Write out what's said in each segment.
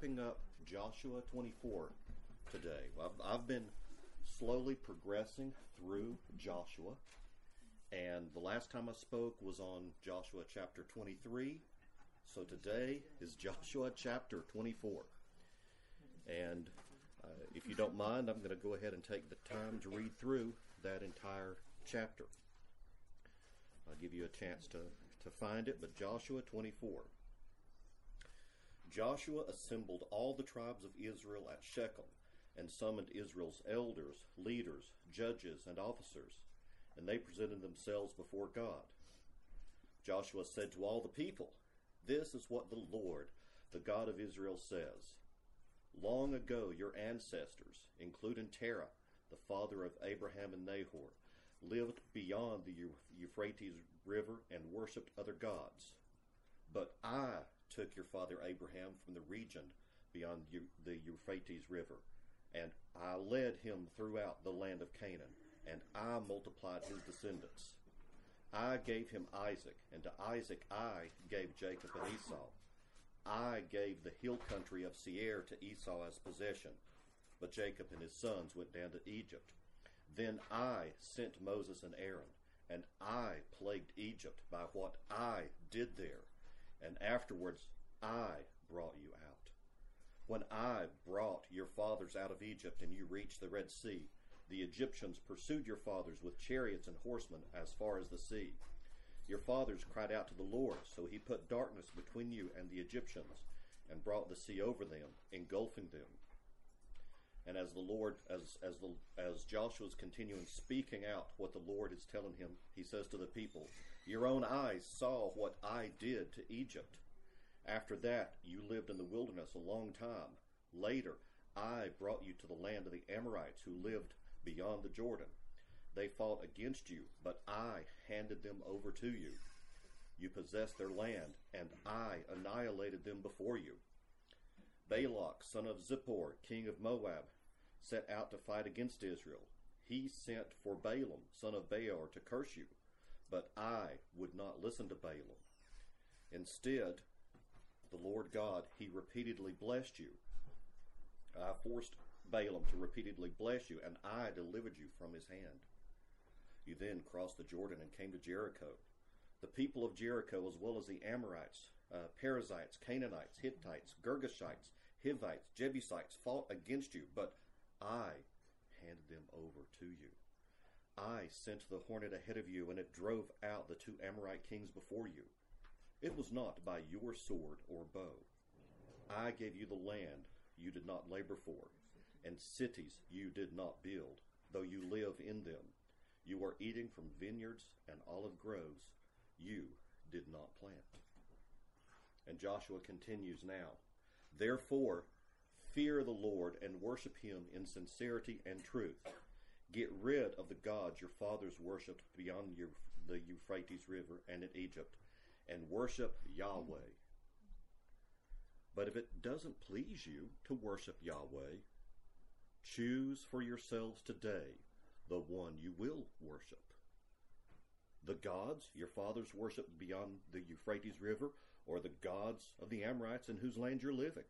wrapping up Joshua 24 today. I've, I've been slowly progressing through Joshua, and the last time I spoke was on Joshua chapter 23. So today is Joshua chapter 24. And uh, if you don't mind, I'm going to go ahead and take the time to read through that entire chapter. I'll give you a chance to, to find it, but Joshua 24. Joshua assembled all the tribes of Israel at Shechem and summoned Israel's elders, leaders, judges, and officers, and they presented themselves before God. Joshua said to all the people, This is what the Lord, the God of Israel, says. Long ago, your ancestors, including Terah, the father of Abraham and Nahor, lived beyond the Euphrates River and worshipped other gods. But I took your father Abraham from the region beyond the Euphrates River, and I led him throughout the land of Canaan, and I multiplied his descendants. I gave him Isaac, and to Isaac I gave Jacob and Esau. I gave the hill country of Seir to Esau as possession, but Jacob and his sons went down to Egypt. Then I sent Moses and Aaron, and I plagued Egypt by what I did there, and afterwards I brought you out. When I brought your fathers out of Egypt and you reached the Red Sea, the Egyptians pursued your fathers with chariots and horsemen as far as the sea. Your fathers cried out to the Lord, so he put darkness between you and the Egyptians and brought the sea over them, engulfing them. And as the Lord, as as the as Joshua's continuing speaking out what the Lord is telling him, he says to the people, Your own eyes saw what I did to Egypt. After that, you lived in the wilderness a long time. Later, I brought you to the land of the Amorites who lived beyond the Jordan. They fought against you, but I handed them over to you. You possessed their land, and I annihilated them before you. Balak, son of Zippor, king of Moab, set out to fight against Israel. He sent for Balaam, son of Beor, to curse you, but I would not listen to Balaam. Instead, the Lord God, he repeatedly blessed you. I forced Balaam to repeatedly bless you, and I delivered you from his hand. You then crossed the Jordan and came to Jericho. The people of Jericho, as well as the Amorites, uh, Perizzites, Canaanites, Hittites, Girgashites, Hivites, Jebusites, fought against you, but I handed them over to you. I sent the hornet ahead of you, and it drove out the two Amorite kings before you. It was not by your sword or bow. I gave you the land you did not labor for, and cities you did not build, though you live in them. You are eating from vineyards and olive groves you did not plant. And Joshua continues now. Therefore, fear the Lord and worship him in sincerity and truth. Get rid of the gods your fathers worshipped beyond the Euphrates River and in Egypt, and worship Yahweh. But if it doesn't please you to worship Yahweh, choose for yourselves today the one you will worship. The gods your fathers worshipped beyond the Euphrates River, or the gods of the Amorites in whose land you're living.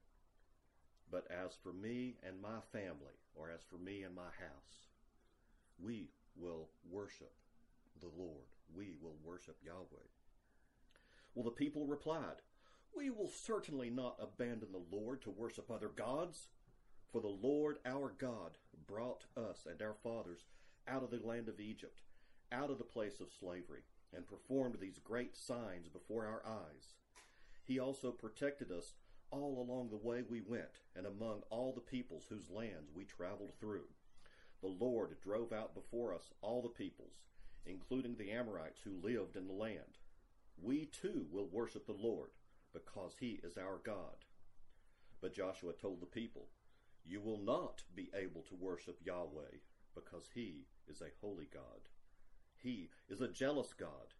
But as for me and my family, or as for me and my house, we will worship the Lord. We will worship Yahweh. Well, the people replied, We will certainly not abandon the Lord to worship other gods. For the Lord our God brought us and our fathers out of the land of Egypt, out of the place of slavery, and performed these great signs before our eyes. He also protected us all along the way we went, and among all the peoples whose lands we traveled through. The Lord drove out before us all the peoples, including the Amorites who lived in the land. We too will worship the Lord, because he is our God. But Joshua told the people, You will not be able to worship Yahweh, because he is a holy God. He is a jealous God.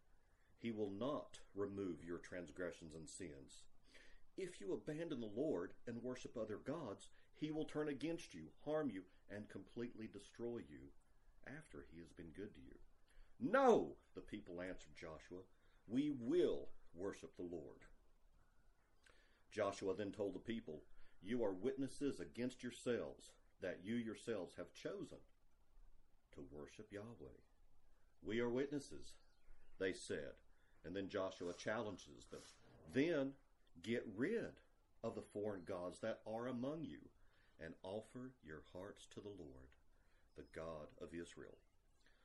He will not remove your transgressions and sins. If you abandon the Lord and worship other gods, he will turn against you, harm you, and completely destroy you after he has been good to you. No, the people answered Joshua, we will worship the Lord. Joshua then told the people, You are witnesses against yourselves that you yourselves have chosen to worship Yahweh. We are witnesses, they said. And then Joshua challenges them. Then get rid of the foreign gods that are among you and offer your hearts to the Lord, the God of Israel.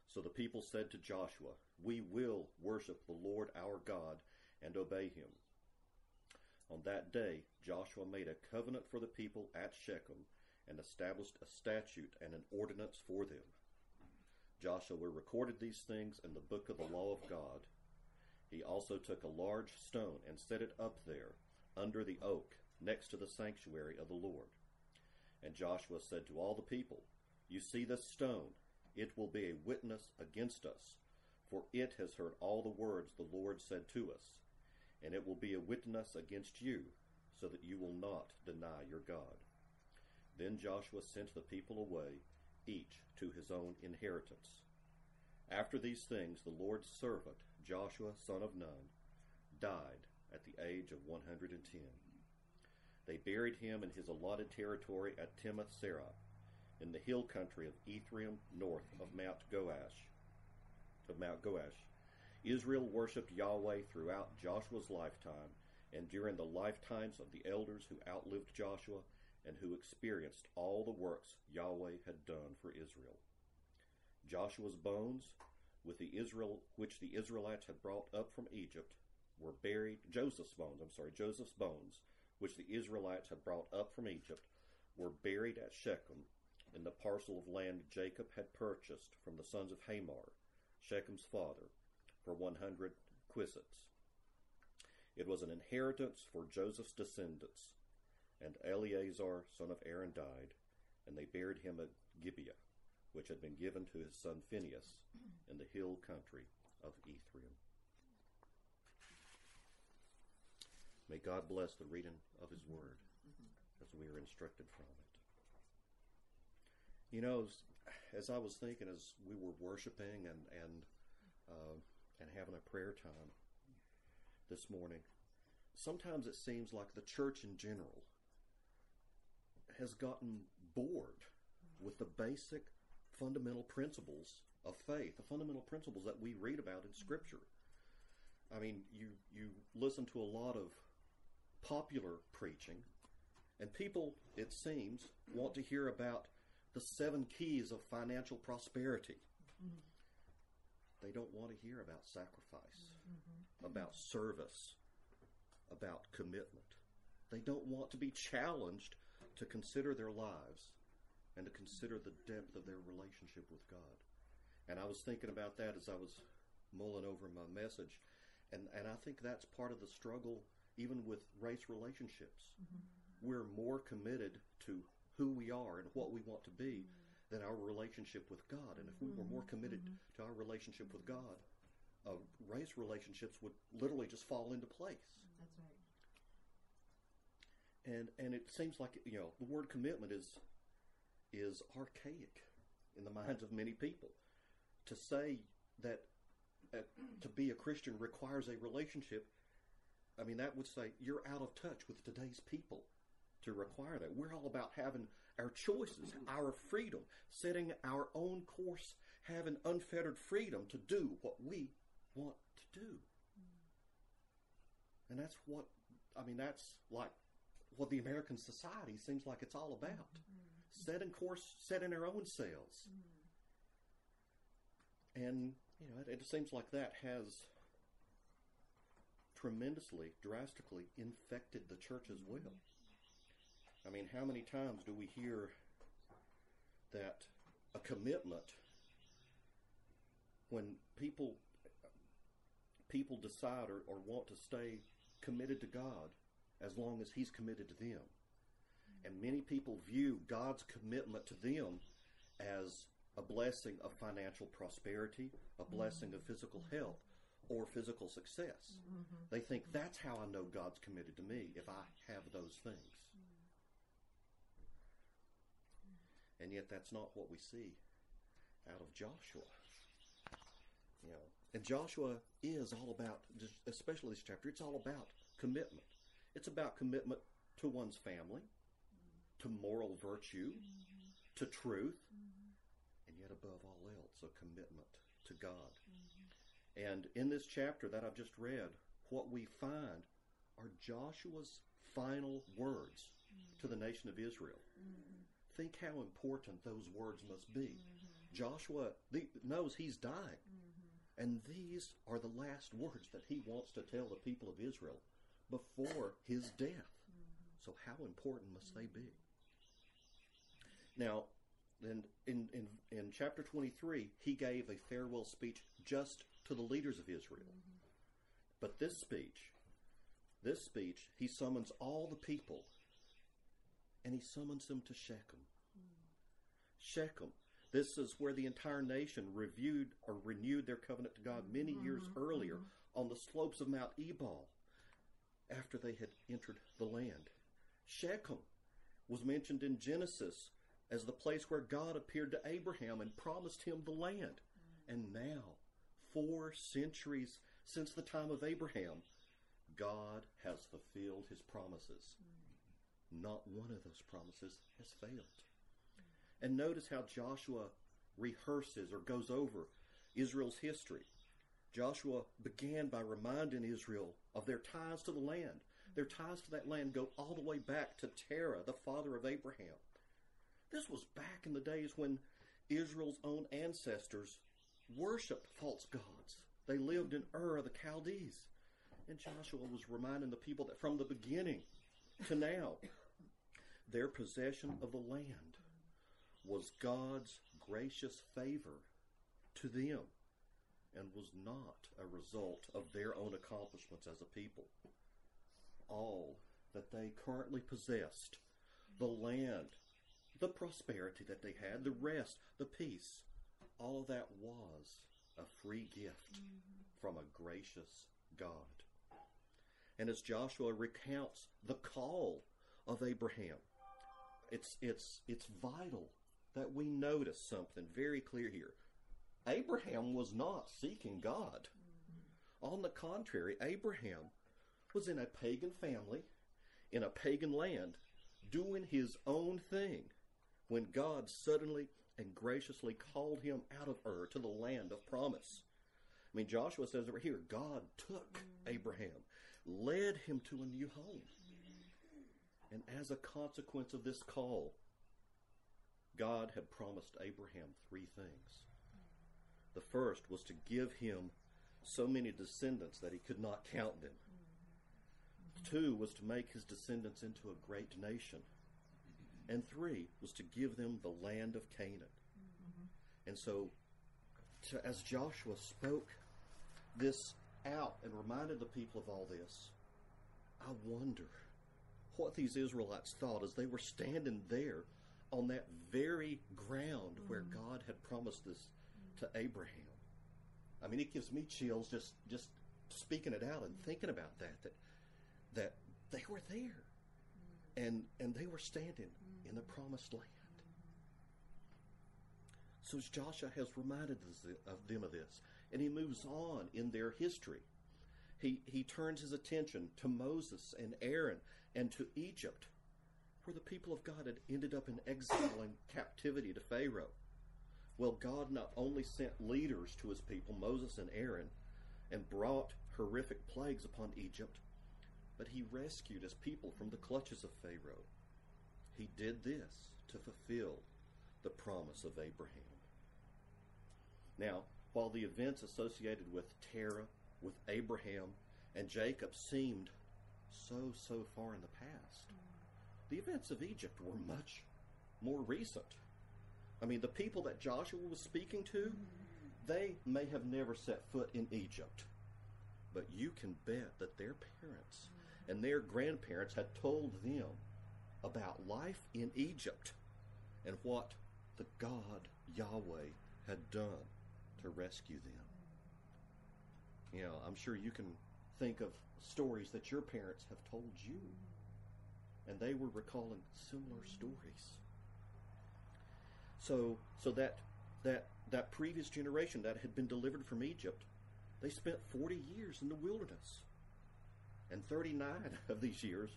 So the people said to Joshua, We will worship the Lord our God and obey him. On that day, Joshua made a covenant for the people at Shechem and established a statute and an ordinance for them. Joshua recorded these things in the book of the law of God. He also took a large stone and set it up there under the oak next to the sanctuary of the Lord. And Joshua said to all the people, You see this stone? It will be a witness against us, for it has heard all the words the Lord said to us, and it will be a witness against you, so that you will not deny your God. Then Joshua sent the people away, each to his own inheritance. After these things, the Lord's servant, Joshua son of Nun, died at the age of 110. They buried him in his allotted territory at Timnath Serah, in the hill country of Ephraim, north of Mount Gaash. Of Mount Gaash. Israel worshipped Yahweh throughout Joshua's lifetime and during the lifetimes of the elders who outlived Joshua and who experienced all the works Yahweh had done for Israel. Joshua's bones, with the Israel which the Israelites had brought up from Egypt, were buried. Joseph's bones, I'm sorry, Joseph's bones, which the Israelites had brought up from Egypt, were buried at Shechem in the parcel of land Jacob had purchased from the sons of Hamor, Shechem's father, for 100 quissets. It was an inheritance for Joseph's descendants, and Eleazar, son of Aaron, died, and they buried him at Gibeah, which had been given to his son Phinehas in the hill country of Ephraim. May God bless the reading of His Word as we are instructed from it. You know, as, I was thinking, as we were worshiping and and uh, and having a prayer time this morning, sometimes it seems like the church in general has gotten bored with the basic fundamental principles of faith, the fundamental principles that we read about in Scripture. I mean, you you listen to a lot of popular preaching, and people, it seems, want to hear about the seven keys of financial prosperity. Mm-hmm. They don't want to hear about sacrifice, mm-hmm. about service, about commitment. They don't want to be challenged to consider their lives and to consider the depth of their relationship with God. And I was thinking about that as I was mulling over my message. And, and I think that's part of the struggle even with race relationships. Mm-hmm. We're more committed to who we are and what we want to be mm-hmm. than our relationship with God. And if we were more committed to our relationship with God, uh, race relationships would literally just fall into place. That's right. And and it seems like you know the word commitment is is archaic in the minds of many people. To say that uh, to be a Christian requires a relationship I mean, that would say you're out of touch with today's people to require that. We're all about having our choices, our freedom, setting our own course, having unfettered freedom to do what we want to do. And that's what, I mean, that's like what the American society seems like it's all about. Mm-hmm. Setting course, setting our own sails. Mm-hmm. And, you know, it, it seems like that has tremendously, drastically infected the church as well. I mean, how many times do we hear that a commitment when people people decide or, or want to stay committed to God as long as He's committed to them. And many people view God's commitment to them as a blessing of financial prosperity, a blessing of physical health, or physical success. Mm-hmm. They think that's how I know God's committed to me if I have those things. Mm-hmm. And yet that's not what we see out of Joshua. You know, and Joshua is all about, especially this chapter, it's all about commitment. It's about commitment to one's family, to moral virtue, to truth, and yet above all else, a commitment to God. And in this chapter that I've just read, what we find are Joshua's final words to the nation of Israel. Think how important those words must be. Joshua the, knows he's dying. And these are the last words that he wants to tell the people of Israel before his death. So, how important must they be? Now, in, in, in, in chapter 23, he gave a farewell speech just to the leaders of Israel. But this speech, this speech, he summons all the people and he summons them to Shechem. Shechem. This is where the entire nation reviewed or renewed their covenant to God many mm-hmm. years earlier mm-hmm. on the slopes of Mount Ebal after they had entered the land. Shechem was mentioned in Genesis as the place where God appeared to Abraham and promised him the land. Mm. And now, four centuries since the time of Abraham, God has fulfilled his promises. Mm. Not one of those promises has failed. And notice how Joshua rehearses or goes over Israel's history. Joshua began by reminding Israel of their ties to the land. Mm. Their ties to that land go all the way back to Terah, the father of Abraham. This was back in the days when Israel's own ancestors worshiped false gods. They lived in Ur of the Chaldees. And Joshua was reminding the people that from the beginning to now, their possession of the land was God's gracious favor to them and was not a result of their own accomplishments as a people. All that they currently possessed, the land, the prosperity that they had, the rest, the peace, all of that was a free gift mm-hmm. from a gracious God. And as Joshua recounts the call of Abraham, it's it's it's vital that we notice something very clear here. Abraham was not seeking God. Mm-hmm. On the contrary, Abraham was in a pagan family, in a pagan land, doing his own thing when God suddenly and graciously called him out of Ur to the land of promise. I mean, Joshua says over here, God took Abraham, led him to a new home. And as a consequence of this call, God had promised Abraham three things. The first was to give him so many descendants that he could not count them. Two was to make his descendants into a great nation. And three was to give them the land of Canaan. Mm-hmm. And so, to, as Joshua spoke this out and reminded the people of all this, I wonder what these Israelites thought as they were standing there on that very ground where mm-hmm. God had promised this to Abraham. I mean, it gives me chills just just speaking it out and thinking about that that that they were there and and they were standing in the promised land. So Joshua has reminded of them of this, and he moves on in their history. He he turns his attention to Moses and Aaron and to Egypt, where the people of God had ended up in exile and captivity to Pharaoh. Well, God not only sent leaders to his people, Moses and Aaron, and brought horrific plagues upon Egypt, but he rescued his people from the clutches of Pharaoh. He did this to fulfill the promise of Abraham. Now, while the events associated with Terah, with Abraham, and Jacob seemed so, so far in the past, the events of Egypt were much more recent. I mean, the people that Joshua was speaking to, they may have never set foot in Egypt. But you can bet that their parents and their grandparents had told them about life in Egypt and what the God Yahweh had done to rescue them. You know, I'm sure you can think of stories that your parents have told you, and they were recalling similar stories. So, so that that that previous generation that had been delivered from Egypt, they spent 40 years in the wilderness, and 39 of these years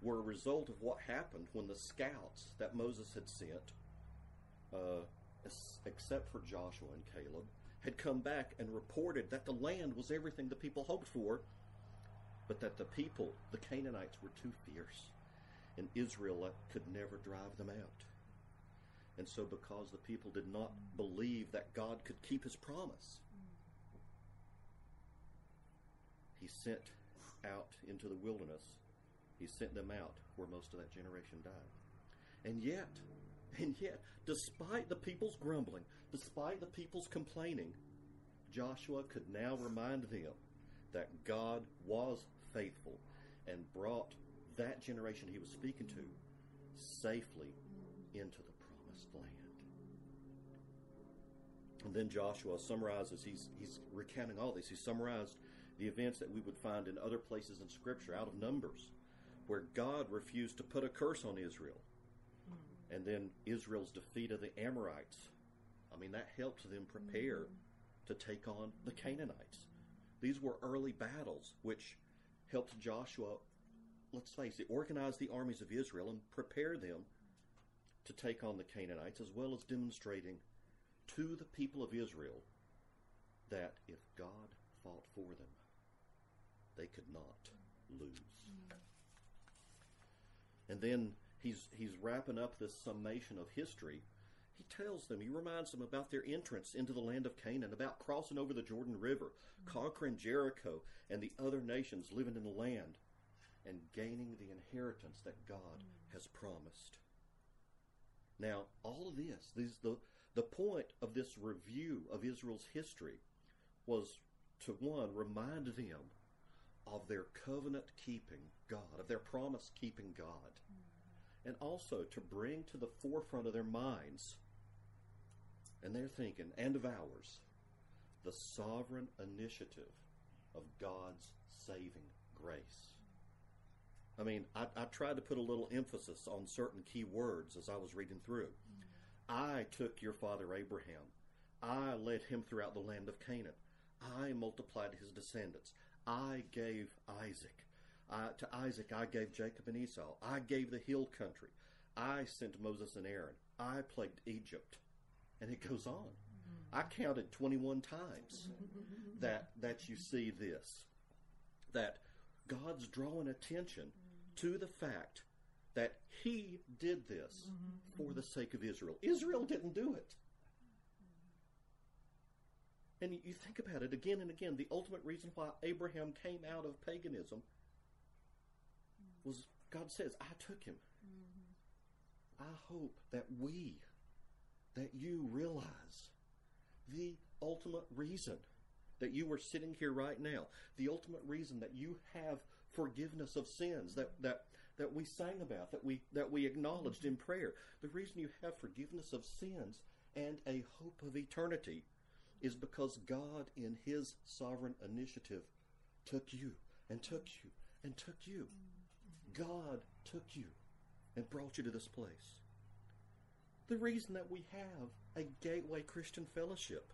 were a result of what happened when the scouts that Moses had sent, uh, except for Joshua and Caleb, had come back and reported that the land was everything the people hoped for, but that the people, the Canaanites, were too fierce, and Israel could never drive them out. And so, because the people did not believe that God could keep his promise, he sent out into the wilderness. He sent them out where most of that generation died. And yet, and yet, despite the people's grumbling, despite the people's complaining, Joshua could now remind them that God was faithful and brought that generation he was speaking to safely into the promised land. And then Joshua summarizes, he's, he's recounting all this. He summarized the events that we would find in other places in Scripture, out of Numbers, where God refused to put a curse on Israel. And then Israel's defeat of the Amorites. I mean, that helped them prepare mm-hmm. to take on the Canaanites. These were early battles which helped Joshua, let's face it, organize the armies of Israel and prepare them to take on the Canaanites, as well as demonstrating to the people of Israel that if God fought for them, they could not lose. And then he's he's wrapping up this summation of history. He tells them, he reminds them about their entrance into the land of Canaan, about crossing over the Jordan River, conquering Jericho and the other nations living in the land, and gaining the inheritance that God has promised. Now, all of this, these the the point of this review of Israel's history was to one remind them of their covenant keeping God, of their promise keeping God, mm-hmm. and also to bring to the forefront of their minds and their thinking and of ours the sovereign initiative of God's saving grace. I mean, I, I, tried to put a little emphasis on certain key words as I was reading through. Mm-hmm. I took your father Abraham. I led him throughout the land of Canaan. I multiplied his descendants. I gave Isaac. Uh, to Isaac, I gave Jacob and Esau. I gave the hill country. I sent Moses and Aaron. I plagued Egypt. And it goes on. I counted 21 times that, that you see this. That God's drawing attention to the fact that He did this for the sake of Israel. Israel didn't do it. And you think about it again and again. The ultimate reason why Abraham came out of paganism was God says, I took him. Mm-hmm. I hope that we, that you realize the ultimate reason that you are sitting here right now, the ultimate reason that you have forgiveness of sins that, that, that we sang about, that we, that we acknowledged mm-hmm. in prayer, the reason you have forgiveness of sins and a hope of eternity is because God, in His sovereign initiative, took you and took you and took you. God took you and brought you to this place. The reason that we have a Gateway Christian Fellowship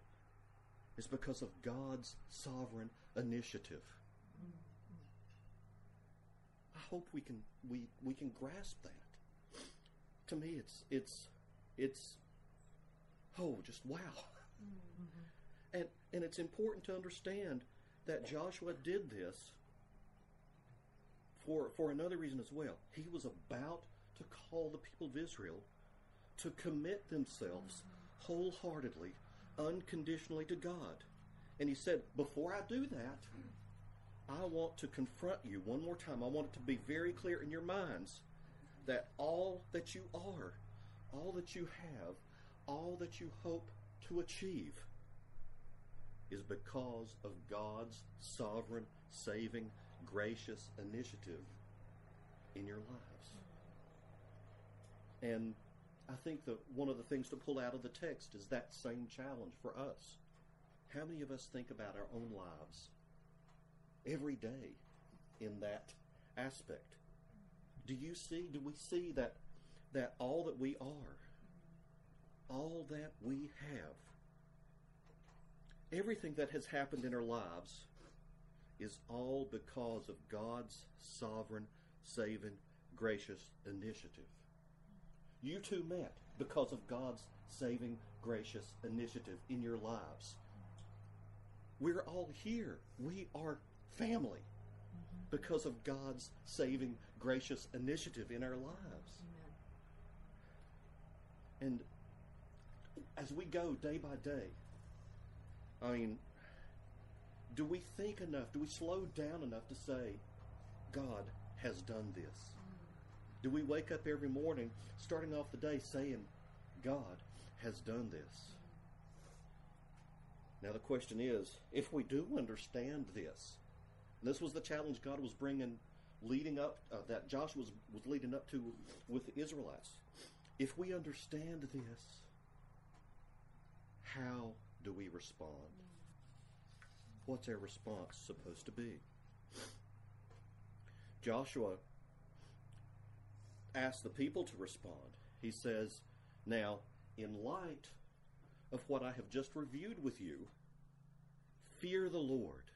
is because of God's sovereign initiative. I hope we can we, we can grasp that. To me it's it's it's oh just wow. Mm-hmm. And, and it's important to understand that Joshua did this for, for another reason as well. He was about to call the people of Israel to commit themselves wholeheartedly, unconditionally to God. And he said, Before I do that, I want to confront you one more time. I want it to be very clear in your minds that all that you are, all that you have, all that you hope to achieve is because of God's sovereign, saving, gracious initiative in your lives. And I think that one of the things to pull out of the text is that same challenge for us. How many of us think about our own lives every day in that aspect? Do you see, do we see that, that all that we are, all that we have, everything that has happened in our lives is all because of God's sovereign, saving, gracious initiative. You two met because of God's saving gracious initiative in your lives. We're all here. We are family because of God's saving gracious initiative in our lives. And as we go day by day, I mean, do we think enough? Do we slow down enough to say, God has done this? Do we wake up every morning, starting off the day, saying, God has done this? Now, the question is if we do understand this, this was the challenge God was bringing, leading up, uh, that Joshua was, was leading up to with the Israelites. If we understand this, how do we respond? What's our response supposed to be? Joshua asked the people to respond. He says, Now, in light of what I have just reviewed with you, fear the Lord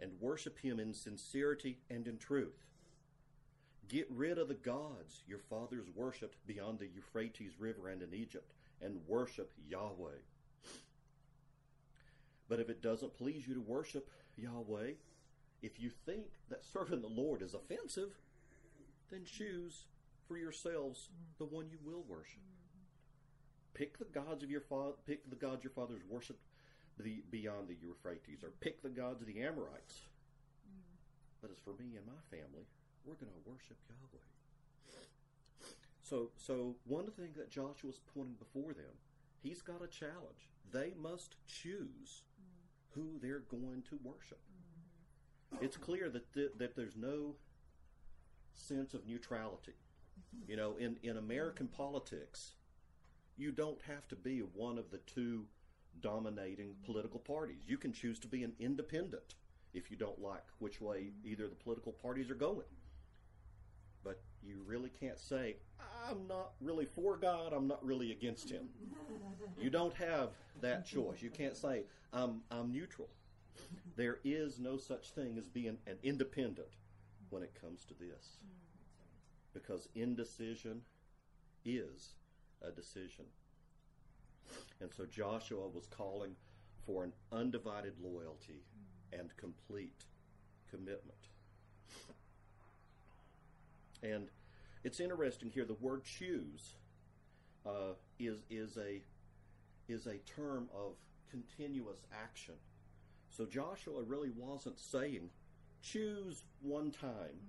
and worship him in sincerity and in truth. Get rid of the gods your fathers worshipped beyond the Euphrates River and in Egypt, and worship Yahweh. But if it doesn't please you to worship Yahweh, if you think that serving the Lord is offensive, then choose for yourselves the one you will worship. Pick the gods of your father. Pick the gods your fathers worshipped the, beyond the Euphrates, or pick the gods of the Amorites. But as for me and my family, we're going to worship Yahweh. So, so one thing that Joshua's pointing before them, he's got a challenge. They must choose who they're going to worship. It's clear that th- that there's no sense of neutrality. You know, in, in American politics, you don't have to be one of the two dominating political parties. You can choose to be an independent if you don't like which way either the political parties are going. You really can't say, I'm not really for God, I'm not really against Him. You don't have that choice. You can't say, I'm, I'm neutral. There is no such thing as being an independent when it comes to this. Because indecision is a decision. And so Joshua was calling for an undivided loyalty and complete commitment. And it's interesting here. The word "choose" uh, is is a is a term of continuous action. So Joshua really wasn't saying, "Choose one time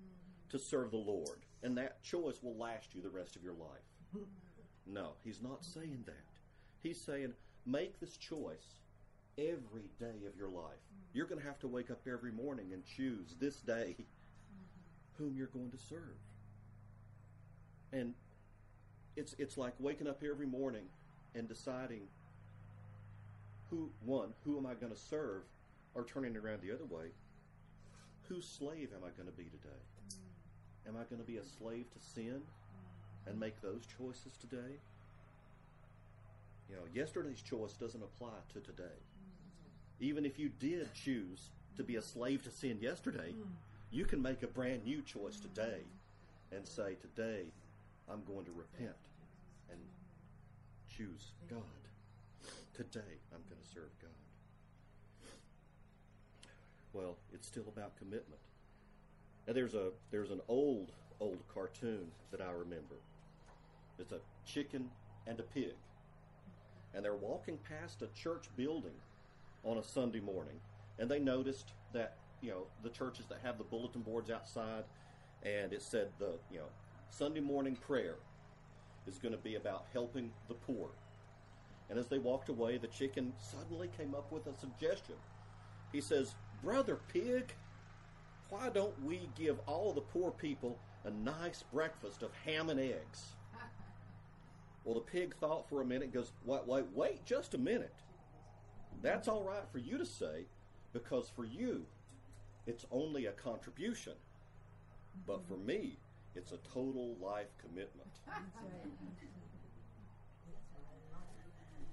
to serve the Lord, and that choice will last you the rest of your life." No, he's not saying that. He's saying, make this choice every day of your life. You're going to have to wake up every morning and choose this day whom you're going to serve. And it's it's like waking up every morning and deciding who one, who am I going to serve, or turning around the other way, whose slave am I going to be today? Am I going to be a slave to sin and make those choices today? You know, yesterday's choice doesn't apply to today. Even if you did choose to be a slave to sin yesterday, you can make a brand new choice today and say, Today I'm going to repent and choose God. Today I'm going to serve God. Well, it's still about commitment. Now there's a there's an old old cartoon that I remember. It's a chicken and a pig and they're walking past a church building on a Sunday morning, and they noticed that you know the churches that have the bulletin boards outside, and it said the you know Sunday morning prayer is going to be about helping the poor. And as they walked away, the chicken suddenly came up with a suggestion. He says, "Brother pig, why don't we give all the poor people a nice breakfast of ham and eggs?" Well, the pig thought for a minute, goes, wait, wait, wait just a minute. That's all right for you to say, because for you, it's only a contribution. But for me, it's a total life commitment.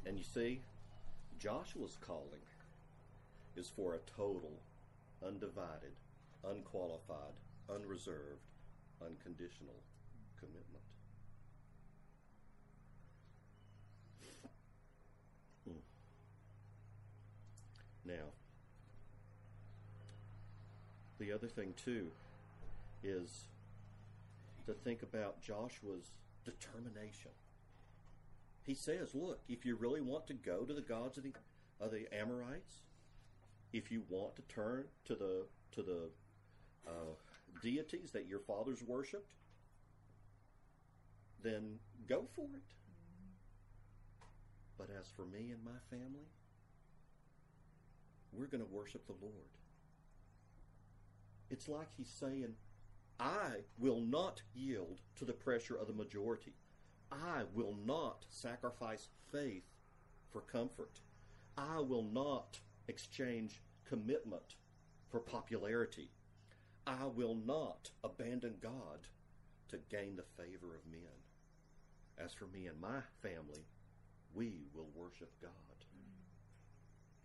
And you see, Joshua's calling is for a total, undivided, unqualified, unreserved, unconditional commitment. Hmm. Now, the other thing too is to think about Joshua's determination. He says, "Look, if you really want to go to the gods of the of the Amorites, if you want to turn to the to the uh, deities that your fathers worshipped, then go for it. But as for me and my family, we're going to worship the Lord. It's like he's saying, I will not yield to the pressure of the majority. I will not sacrifice faith for comfort. I will not exchange commitment for popularity. I will not abandon God to gain the favor of men. As for me and my family, we will worship God.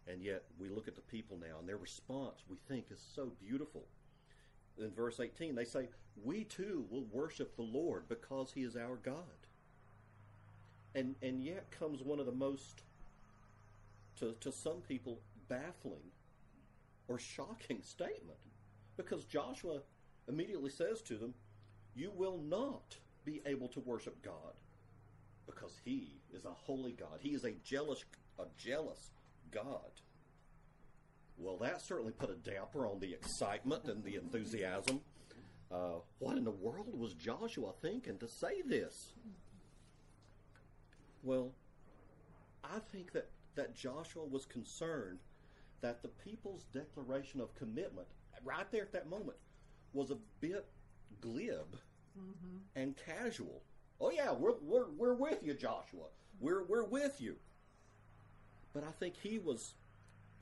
And yet, we look at the people now, and their response we think is so beautiful. In verse 18, they say, We too will worship the Lord because he is our God. And, and yet comes one of the most, to, to some people, baffling or shocking statement. Because Joshua immediately says to them, You will not be able to worship God because he is a holy God. He is a jealous a jealous God. Well, that certainly put a damper on the excitement and the enthusiasm. Uh, what in the world was Joshua thinking to say this? Well, I think that, that Joshua was concerned that the people's declaration of commitment, right there at that moment, was a bit glib mm-hmm. and casual. Oh yeah, we're, we're, we're with you, Joshua. We're, we're with you. But I think he was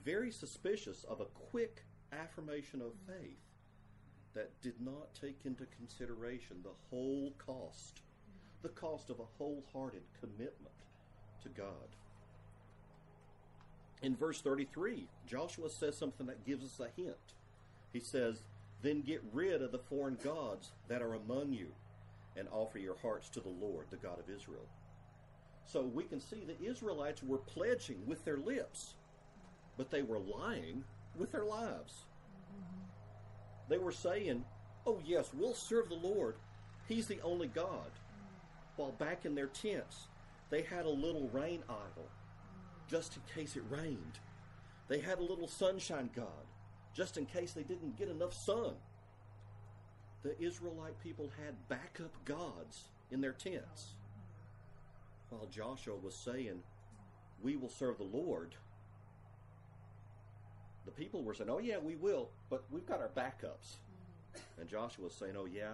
very suspicious of a quick affirmation of faith that did not take into consideration the whole cost, the cost of a wholehearted commitment to God. In verse 33, Joshua says something that gives us a hint. He says, Then get rid of the foreign gods that are among you and offer your hearts to the Lord, the God of Israel. So we can see the Israelites were pledging with their lips, but they were lying with their lives. Mm-hmm. They were saying, Oh, yes, we'll serve the Lord. He's the only God. Mm-hmm. While back in their tents, they had a little rain idol mm-hmm. just in case it rained. They had a little sunshine god just in case they didn't get enough sun the Israelite people had backup gods in their tents. While Joshua was saying, We will serve the Lord, the people were saying, Oh, yeah, we will, but we've got our backups. Mm-hmm. And Joshua was saying, Oh, yeah,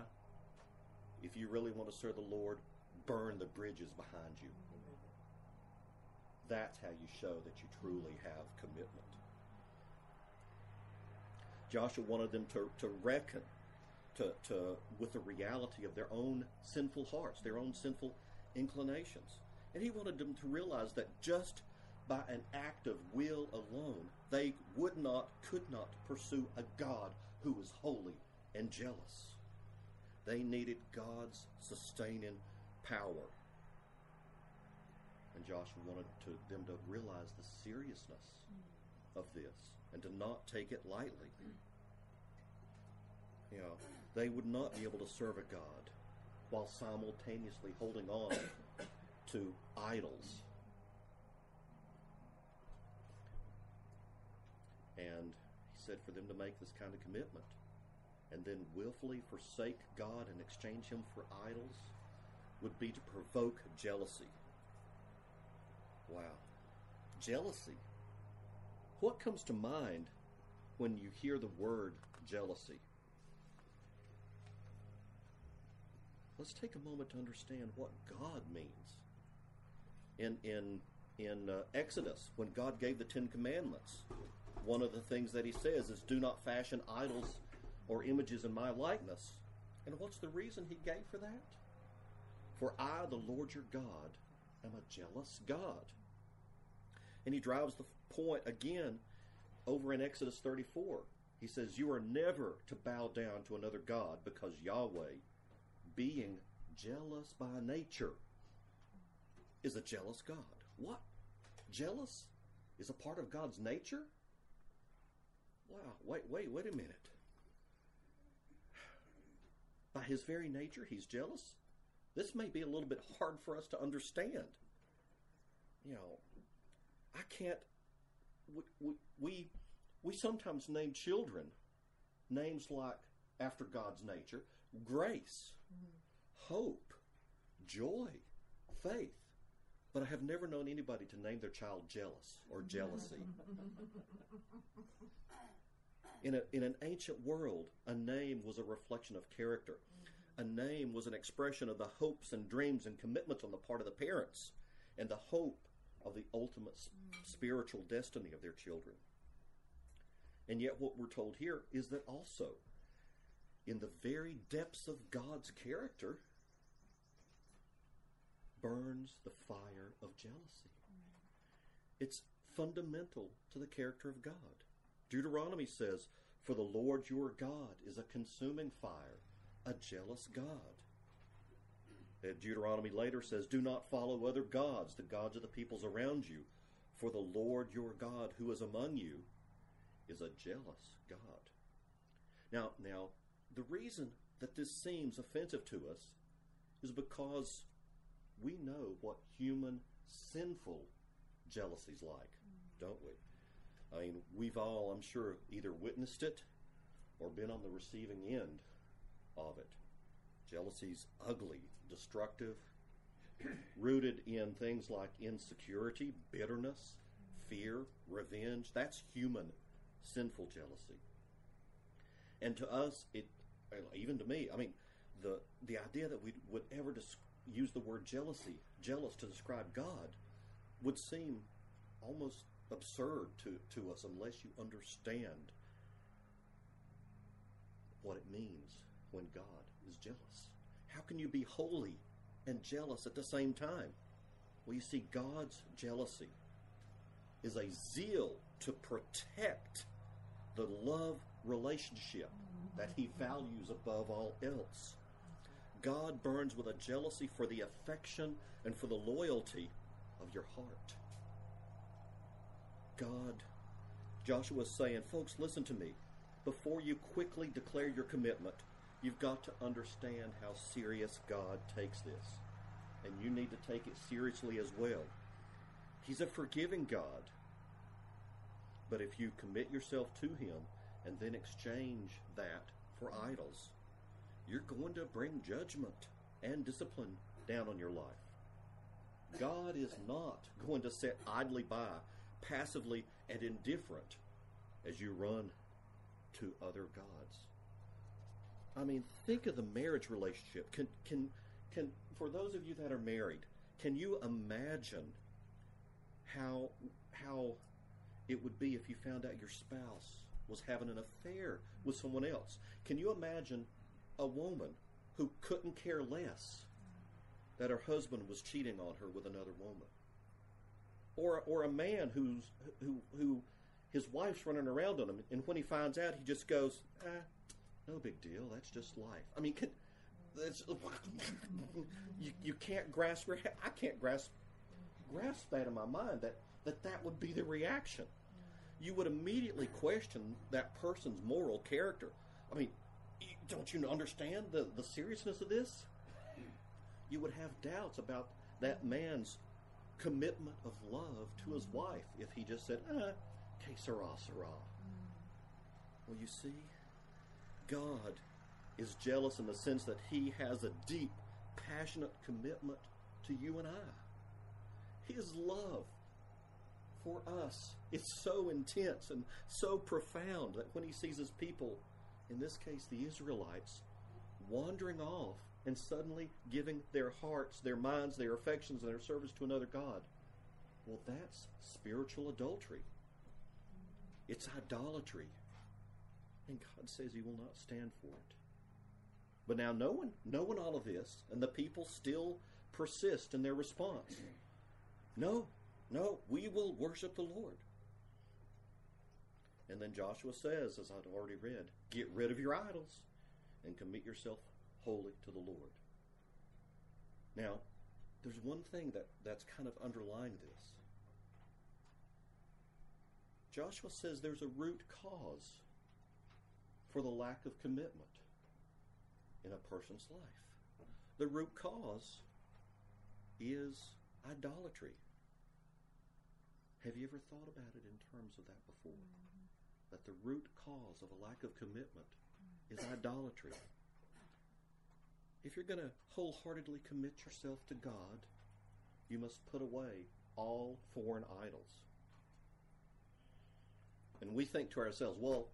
if you really want to serve the Lord, burn the bridges behind you. Mm-hmm. That's how you show that you truly have commitment. Joshua wanted them to, to reckon to, to with the reality of their own sinful hearts, their own sinful inclinations. And he wanted them to realize that just by an act of will alone, they would not, could not pursue a God who was holy and jealous. They needed God's sustaining power. And Joshua wanted to, them to realize the seriousness of this and to not take it lightly. You know, they would not be able to serve a God while simultaneously holding on to idols. And he said for them to make this kind of commitment and then willfully forsake God and exchange him for idols would be to provoke jealousy. Wow. Jealousy. What comes to mind when you hear the word jealousy? let's take a moment to understand what God means. In in in uh, Exodus, when God gave the Ten Commandments, one of the things that He says is, "Do not fashion idols or images in my likeness." And what's the reason He gave for that? For I, the Lord your God, am a jealous God. And He drives the point again over in Exodus 34. He says, You are never to bow down to another God because Yahweh being jealous by nature is a jealous God. What? Jealous is a part of God's nature? Wow, wait, wait, wait a minute. By his very nature, he's jealous? This may be a little bit hard for us to understand. You know, I can't. We, we, we sometimes name children names like after God's nature grace, mm-hmm. hope, joy, faith. But I have never known anybody to name their child jealous or jealousy. in, a, in an ancient world, a name was a reflection of character. Mm-hmm. A name was an expression of the hopes and dreams and commitments on the part of the parents and the hope of the ultimate mm-hmm. spiritual destiny of their children. And yet, what we're told here is that also, in the very depths of God's character, burns the fire of jealousy. Mm-hmm. It's fundamental to the character of God. Deuteronomy says, For the Lord your God is a consuming fire, a jealous God. And Deuteronomy later says, Do not follow other gods, the gods of the peoples around you, for the Lord your God who is among you is a jealous God. Now, now, the reason that this seems offensive to us is because we know what human sinful jealousy's like, don't we? I mean, we've all, I'm sure, either witnessed it or been on the receiving end of it. Jealousy's ugly, destructive, rooted in things like insecurity, bitterness, fear, revenge. That's human sinful jealousy. And to us, it even to me, I mean, the the idea that we would ever use the word jealousy, jealous to describe God, would seem almost absurd to, to us unless you understand what it means when God is jealous. How can you be holy and jealous at the same time? Well, you see, God's jealousy is a zeal to protect the love relationship that he values above all else. God burns with a jealousy for the affection and for the loyalty of your heart. God, Joshua is saying, folks, listen to me. Before you quickly declare your commitment, you've got to understand how serious God takes this. And you need to take it seriously as well. He's a forgiving God. But if you commit yourself to Him and then exchange that for idols, you're going to bring judgment and discipline down on your life. God is not going to sit idly by, passively and indifferent as you run to other gods. I mean, think of the marriage relationship. Can can can for those of you that are married, can you imagine how how it would be if you found out your spouse was having an affair with someone else. Can you imagine a woman who couldn't care less that her husband was cheating on her with another woman? Or, or a man who's, who, who his wife's running around on him, and when he finds out, he just goes, ah, no big deal, that's just life. I mean, can, you, you can't grasp, I can't grasp, grasp that in my mind that that that would be the reaction. You would immediately question that person's moral character. I mean, don't you understand the, the seriousness of this? You would have doubts about that man's commitment of love to his wife if he just said, ah, que sera, sera. Well, you see, God is jealous in the sense that he has a deep, passionate commitment to you and I. His love for us. It's so intense and so profound that when he sees his people, in this case the Israelites, wandering off and suddenly giving their hearts, their minds, their affections, and their service to another God, well, that's spiritual adultery. It's idolatry. And God says he will not stand for it. But now, knowing, knowing all of this, and the people still persist in their response. No, no, we will worship the Lord. And then Joshua says, as I'd already read, get rid of your idols and commit yourself wholly to the Lord. Now, there's one thing that, that's kind of underlying this. Joshua says there's a root cause for the lack of commitment in a person's life. The root cause is idolatry. Have you ever thought about it in terms of that before? Mm-hmm. That the root cause of a lack of commitment is idolatry. If you're going to wholeheartedly commit yourself to God, you must put away all foreign idols. And we think to ourselves, well,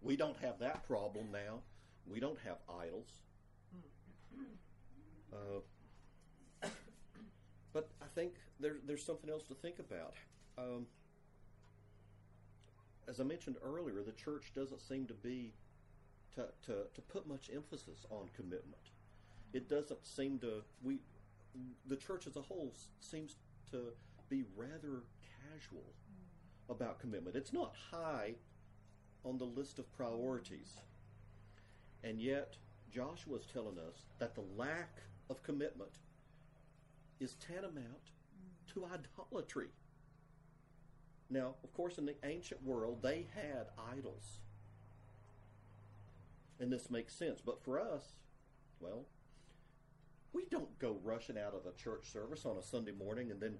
we don't have that problem now. We don't have idols. Uh, but I think there, there's something else to think about. Um, as I mentioned earlier, the church doesn't seem to be to, to, to put much emphasis on commitment. It doesn't seem to we the church as a whole seems to be rather casual about commitment. It's not high on the list of priorities. And yet Joshua is telling us that the lack of commitment is tantamount to idolatry. Now, of course, in the ancient world, they had idols. And this makes sense. But for us, well, we don't go rushing out of a church service on a Sunday morning and then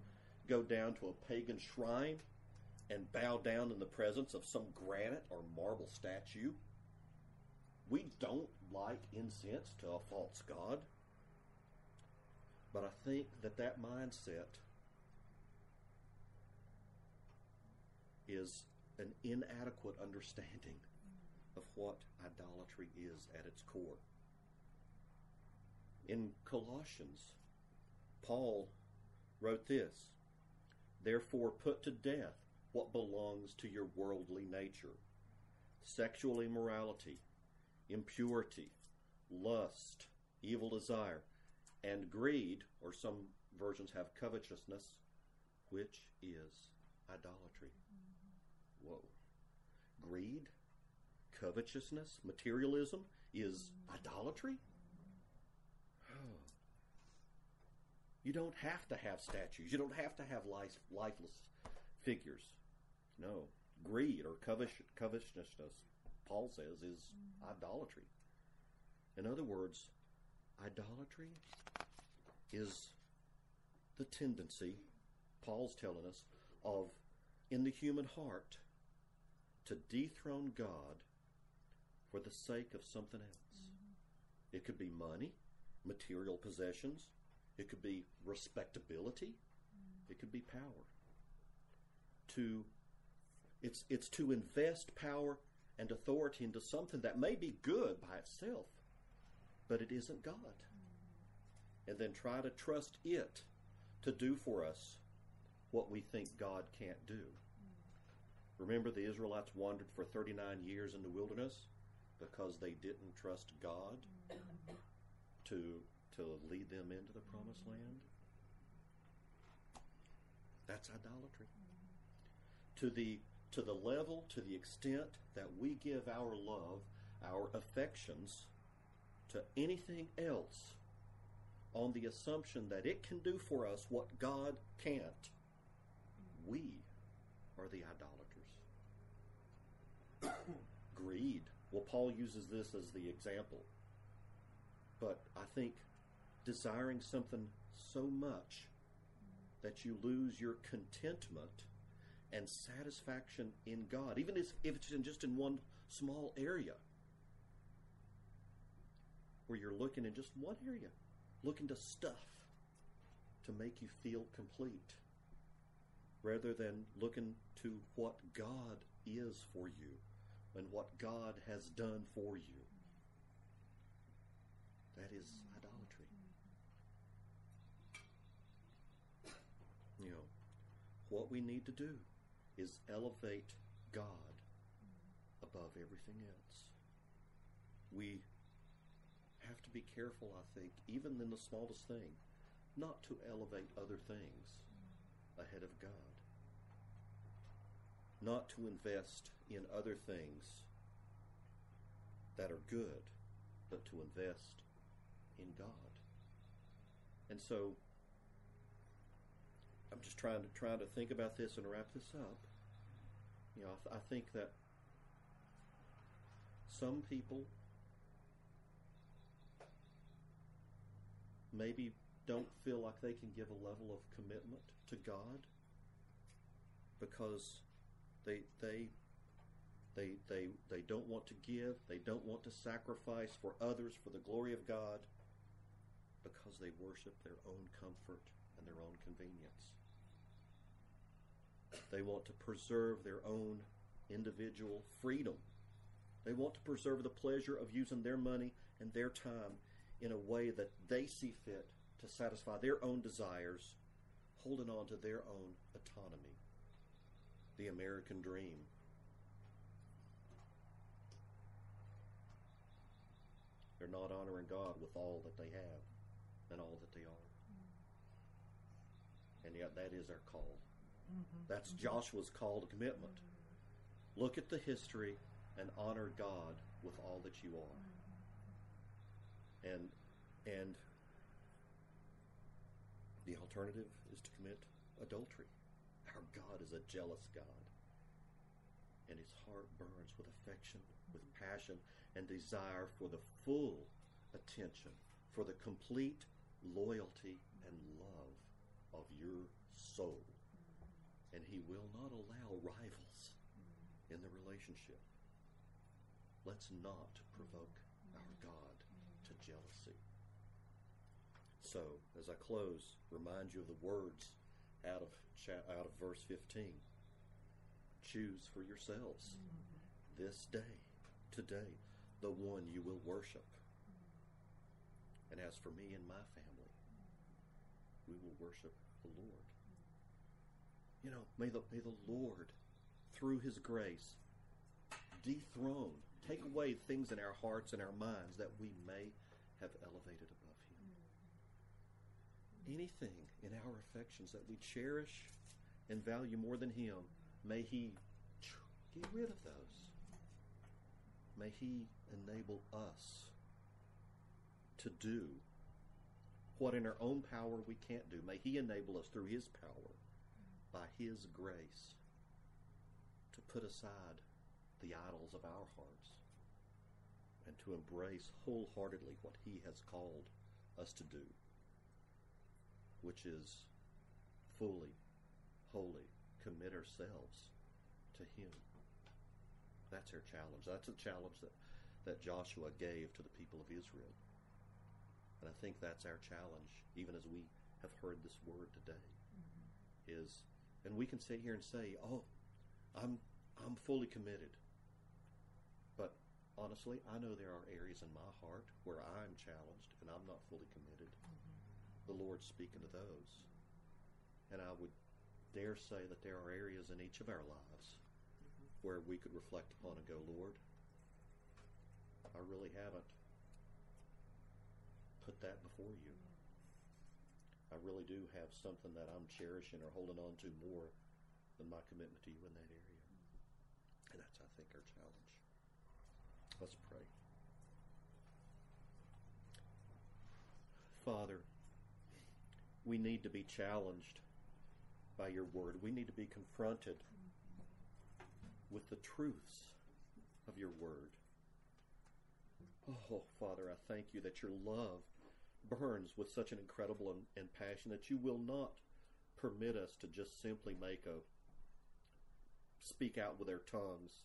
go down to a pagan shrine and bow down in the presence of some granite or marble statue. We don't light incense to a false god. But I think that that mindset is an inadequate understanding of what idolatry is at its core. In Colossians, Paul wrote this Therefore, put to death what belongs to your worldly nature sexual immorality, impurity, lust, evil desire, and greed, or some versions have covetousness, which is idolatry. Whoa. Greed, covetousness, materialism is idolatry? You don't have to have statues. You don't have to have life, lifeless figures. No. Greed or covet- covetousness, Paul says, is mm-hmm. idolatry. In other words, idolatry is the tendency, Paul's telling us, of in the human heart to dethrone God for the sake of something else. Mm-hmm. It could be money, material possessions, it could be respectability, it could be power. To it's it's to invest power and authority into something that may be good by itself, but it isn't God. And then try to trust it to do for us what we think God can't do. Remember, the Israelites wandered for 39 years in the wilderness because they didn't trust God to, to lead them into the promised land? That's idolatry. To the, to the level, to the extent that we give our love, our affections to anything else on the assumption that it can do for us what God can't, we are the idolaters. Greed. Well, Paul uses this as the example. But I think desiring something so much that you lose your contentment and satisfaction in God, even if it's in just in one small area, where you're looking in just one area, looking to stuff to make you feel complete, rather than looking to what God is for you and what God has done for you. That is idolatry. You know, what we need to do is elevate God above everything else. We have to be careful, I think, even in the smallest thing, not to elevate other things ahead of God. Not to invest in other things that are good, but to invest in God. And so I'm just trying to trying to think about this and wrap this up. You know, I, th- I think that some people maybe don't feel like they can give a level of commitment to God because they they they they they don't want to give, they don't want to sacrifice for others for the glory of God because they worship their own comfort and their own convenience. They want to preserve their own individual freedom. They want to preserve the pleasure of using their money and their time in a way that they see fit to satisfy their own desires, holding on to their own autonomy. The American dream. They're not honoring God with all that they have and all that they are. And yet, that is our call. Mm-hmm. That's mm-hmm. Joshua's call to commitment. Look at the history and honor God with all that you are. Mm-hmm. And and the alternative is to commit adultery. Our God is a jealous God. And his heart burns with affection, with passion, and desire for the full attention, for the complete loyalty and love of your soul. And he will not allow rivals in the relationship. Let's not provoke our mm-hmm. God mm-hmm. to jealousy. So, as I close, remind you of the words out of cha- out of verse 15. Choose for yourselves mm-hmm. this day, today, the one you will worship. And as for me and my family, we will worship the Lord. You know, may the, may the Lord, through His grace, dethrone, take away things in our hearts and our minds that we may have elevated above Him. Mm-hmm. Anything in our affections that we cherish and value more than Him, may He get rid of those. May He enable us to do what in our own power we can't do. May He enable us through His power, by His grace, to put aside the idols of our hearts and to embrace wholeheartedly what He has called us to do, which is fully, wholly commit ourselves to Him. That's our challenge. That's a challenge that, that Joshua gave to the people of Israel. And I think that's our challenge, even as we have heard this word today. Mm-hmm. Is and we can sit here and say, "Oh, I'm I'm fully committed." But honestly, I know there are areas in my heart where I'm challenged and I'm not fully committed. Mm-hmm. The Lord's speaking to those. And I would dare say that there are areas in each of our lives mm-hmm. where we could reflect upon and go, Lord, I really haven't put that before you. I really do have something that I'm cherishing or holding on to more than my commitment to you in that area. And that's, I think, our challenge. Let's pray. Father, we need to be challenged by your word. We need to be confronted with the truths of your word. Oh, Father, I thank you that your love burns with such an incredible and, and passion that you will not permit us to just simply make a speak out with our tongues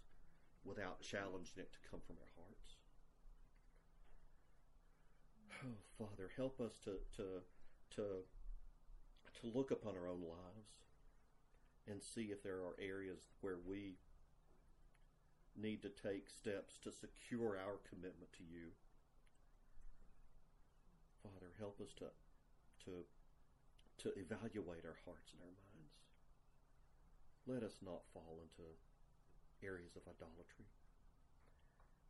without challenging it to come from our hearts. Oh, Father, help us to to to to look upon our own lives and see if there are areas where we need to take steps to secure our commitment to you. Father, help us to to to evaluate our hearts and our minds. Let us not fall into areas of idolatry.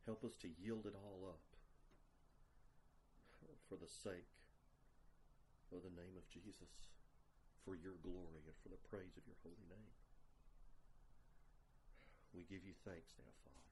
Help us to yield it all up for the sake of the name of Jesus, for your glory and for the praise of your holy name. We give you thanks now, Father.